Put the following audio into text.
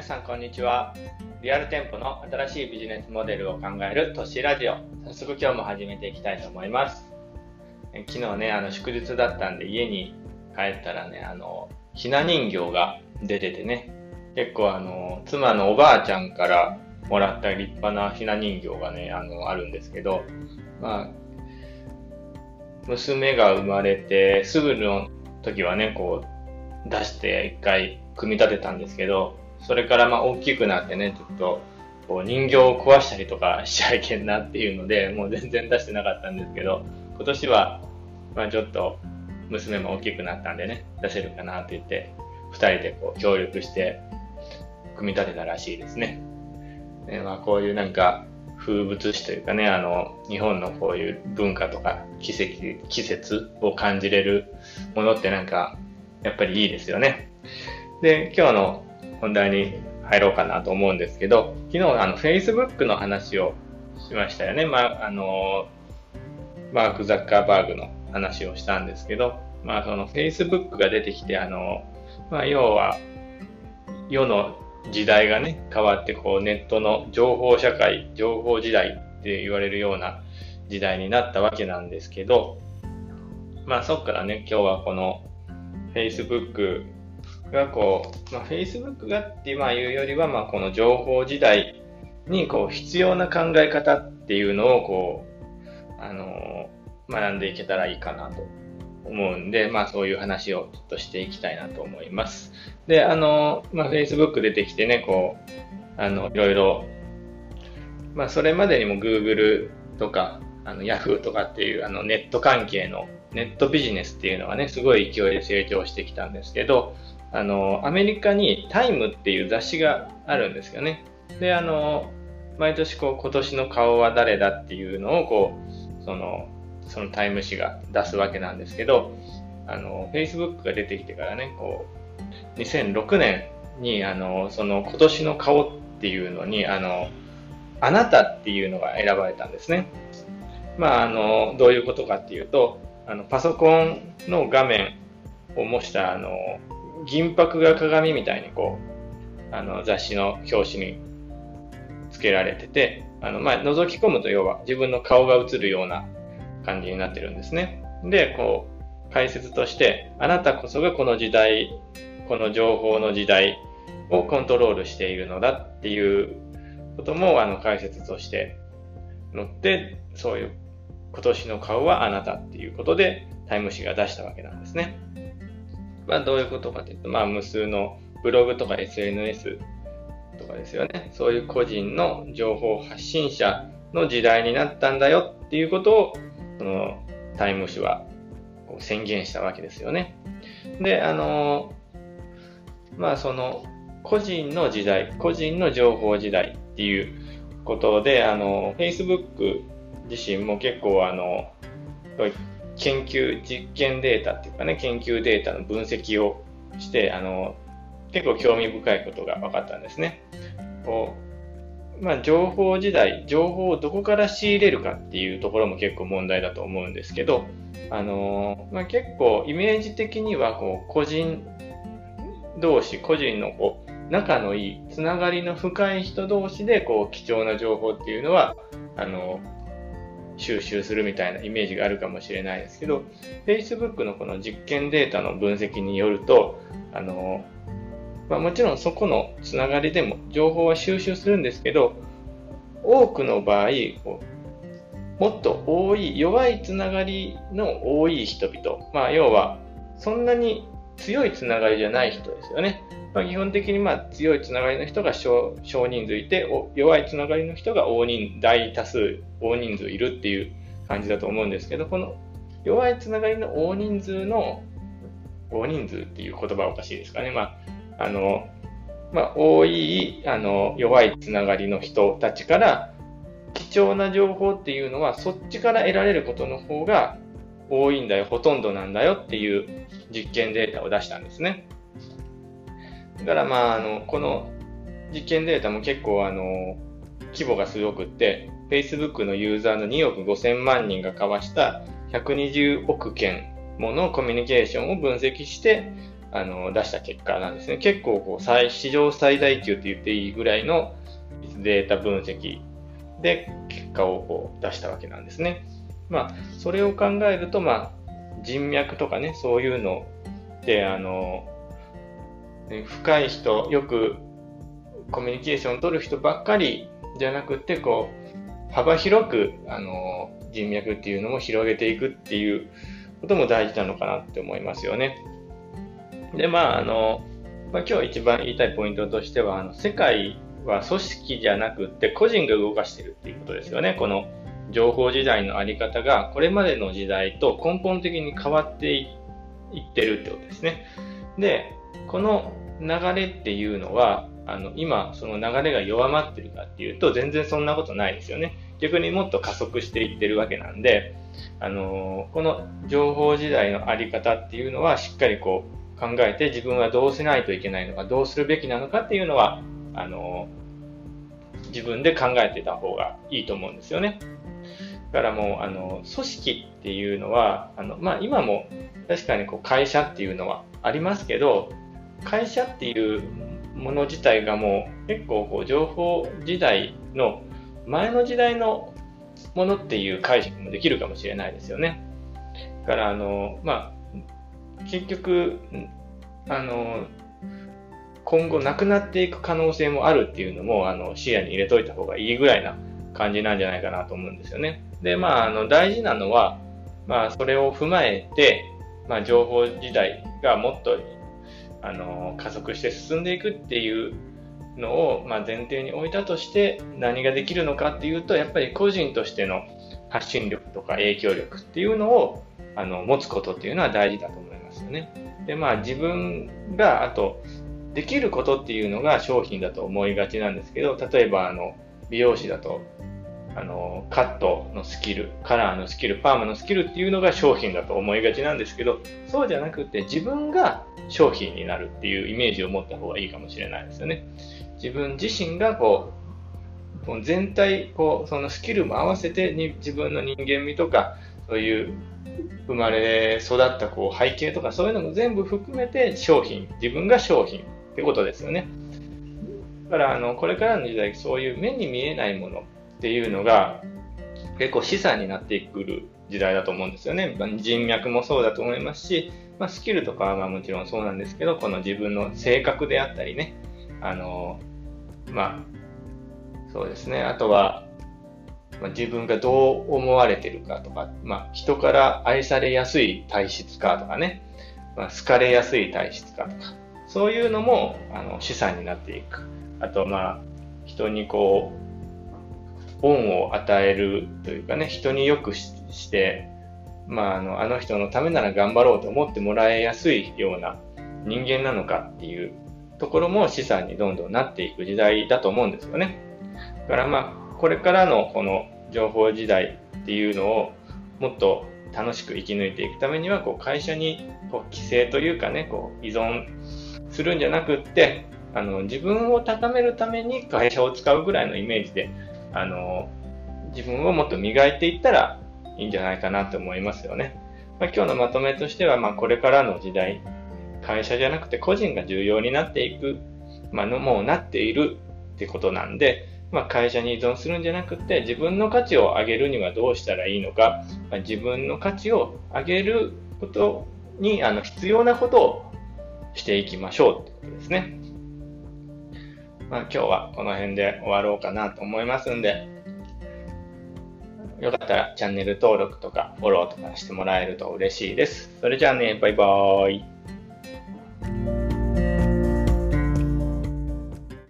皆さんこんにちは。リアル店舗の新しいビジネスモデルを考える都市ラジオ。早速今日も始めていきたいと思います。昨日ね、あの祝日だったんで家に帰ったらね、あの、ひな人形が出ててね、結構あの、妻のおばあちゃんからもらった立派なひな人形がね、あの、あるんですけど、まあ、娘が生まれてすぐの時はね、こう、出して一回組み立てたんですけど、それからまあ大きくなってね、ちょっと、こう人形を壊したりとかしちゃいけんなっていうので、もう全然出してなかったんですけど、今年は、まあちょっと、娘も大きくなったんでね、出せるかなと言って、二人でこう協力して、組み立てたらしいですね。ねまあこういうなんか、風物詩というかね、あの、日本のこういう文化とか季節、季節を感じれるものってなんか、やっぱりいいですよね。で、今日の本題に入ろうかなと思うんですけど、昨日あの Facebook の話をしましたよね。まあ、あの、マーク・ザッカーバーグの話をしたんですけど、まあその Facebook が出てきて、あの、まあ要は、世の時代がね、変わってこうネットの情報社会、情報時代って言われるような時代になったわけなんですけど、まあそっからね、今日はこの Facebook がこう、まあ、Facebook がってまあいうよりは、まあ、この情報時代にこう必要な考え方っていうのをこう、あのー、学んでいけたらいいかなと思うんで、まあそういう話をちょっとしていきたいなと思います。で、あのー、まあ Facebook 出てきてね、こう、あの、いろいろ、まあそれまでにも Google とか、あの Yahoo とかっていうあのネット関係のネットビジネスっていうのがね、すごい勢いで成長してきたんですけど、あの、アメリカにタイムっていう雑誌があるんですよね。で、あの、毎年こう、今年の顔は誰だっていうのをこう、その、そのタイム誌が出すわけなんですけど、あの、Facebook が出てきてからね、こう、2006年に、あの、その今年の顔っていうのに、あの、あなたっていうのが選ばれたんですね。まあ、あの、どういうことかっていうと、あの、パソコンの画面を模した、あの、銀箔が鏡みたいにこう、あの雑誌の表紙に付けられてて、あの、まあ、覗き込むと要は自分の顔が映るような感じになってるんですね。で、こう、解説として、あなたこそがこの時代、この情報の時代をコントロールしているのだっていうことも、あの、解説として載って、そういう今年の顔はあなたっていうことで、タイム誌が出したわけなんですね。まあ、どういうことかというと、まあ、無数のブログとか SNS とかですよね。そういう個人の情報発信者の時代になったんだよっていうことを、そのタイム誌は宣言したわけですよね。で、あの、まあその個人の時代、個人の情報時代っていうことで、あの、Facebook 自身も結構あの、研究、実験データっていうかね、研究データの分析をして、あの、結構興味深いことが分かったんですね。こう、まあ、情報時代、情報をどこから仕入れるかっていうところも結構問題だと思うんですけど、あのまあ、結構イメージ的には、こう、個人同士、個人のこう、仲のいい、つながりの深い人同士で、こう、貴重な情報っていうのは、あの収集するみたいなイメージがあるかもしれないですけど、Facebook のこの実験データの分析によると、あの、まあ、もちろんそこのつながりでも情報は収集するんですけど、多くの場合、もっと多い、弱いつながりの多い人々、まあ、要は、そんなに強いつながりじゃない人ですよね。まあ、基本的にまあ強いつながりの人が少少人数いて弱いつながりの人が大人大多数大人数いるっていう感じだと思うんですけどこの弱いつながりの大人数の大人数っていう言葉はおかしいですかね。まあ、あの、まあ、多い、あの、弱いつながりの人たちから、貴重な情報っていうのは、そっちから得られることの方が多いんだよ、ほとんどなんだよっていう実験データを出したんですね。だからまあ、あの、この実験データも結構あの、規模がすごくって、Facebook のユーザーの2億5000万人が交わした120億件ものコミュニケーションを分析して、あの、出した結果なんですね。結構、こう、最、史上最大級と言っていいぐらいのデータ分析で結果をこう出したわけなんですね。まあ、それを考えると、まあ、人脈とかね、そういうので、あの、深い人、よくコミュニケーションを取る人ばっかりじゃなくて、こう、幅広く、あの、人脈っていうのも広げていくっていうことも大事なのかなって思いますよね。で、まあ、あの、まあ、今日一番言いたいポイントとしては、あの世界は組織じゃなくて個人が動かしてるっていうことですよね。この情報時代のあり方がこれまでの時代と根本的に変わっていってるってことですね。で、この流れっていうのは、あの、今、その流れが弱まってるかっていうと、全然そんなことないですよね。逆にもっと加速していってるわけなんで、あのこの情報時代のあり方っていうのは、しっかりこう、考えて自分はどうしないといけないのか、どうするべきなのかっていうのは、あの、自分で考えてた方がいいと思うんですよね。だからもう、あの、組織っていうのは、あの、まあ、今も確かにこう会社っていうのはありますけど、会社っていうもの自体がもう結構こう情報時代の前の時代のものっていう解釈もできるかもしれないですよね。だから、あの、まあ、結局、あの、今後なくなっていく可能性もあるっていうのも、あの、視野に入れといた方がいいぐらいな感じなんじゃないかなと思うんですよね。で、まあ、あの、大事なのは、まあ、それを踏まえて、まあ、情報時代がもっと、あの、加速して進んでいくっていうのを、ま、前提に置いたとして何ができるのかっていうと、やっぱり個人としての発信力とか影響力っていうのをあの持つことっていうのは大事だと思いますよね。で、まあ自分が、あと、できることっていうのが商品だと思いがちなんですけど、例えばあの、美容師だと、あの、カットのスキル、カラーのスキル、パーマのスキルっていうのが商品だと思いがちなんですけど、そうじゃなくて自分が商品になるっていうイメージを持った方がいいかもしれないですよね。自分自身がこう、全体、こう、そのスキルも合わせてに自分の人間味とか、そういう生まれ育ったこう背景とかそういうのも全部含めて商品、自分が商品ってことですよね。だからあの、これからの時代、そういう目に見えないものっていうのが結構資産になってくる時代だと思うんですよね。人脈もそうだと思いますし、まあ、スキルとかはまあもちろんそうなんですけど、この自分の性格であったりね、あの、まあ、そうですね。あとは、まあ、自分がどう思われてるかとか、まあ、人から愛されやすい体質かとかね、まあ、好かれやすい体質かとか、そういうのもあの資産になっていく。あと、まあ、人にこう、恩を与えるというかね、人によくして、まあ、あの、あの人のためなら頑張ろうと思ってもらいやすいような人間なのかっていうところも資産にどんどんなっていく時代だと思うんですよね。だからまあ、これからのこの情報時代っていうのをもっと楽しく生き抜いていくためには、こう会社にこう規制というかね、こう依存するんじゃなくって、あの自分を高めるために会社を使うぐらいのイメージで、あの自分をもっと磨いていったらいいんじゃないかなと思いますよね。まあ、今日のまとめとしては、まあ、これからの時代、会社じゃなくて個人が重要になっていく、まあ、のもうなっているってことなんで、まあ、会社に依存するんじゃなくて、自分の価値を上げるにはどうしたらいいのか、まあ、自分の価値を上げることにあの必要なことをしていきましょうってことですね。まあ、今日はこの辺で終わろうかなと思いますんで、よかったらチャンネル登録とかフォローとかしてもらえると嬉しいです。それじゃあね、バイバーイ。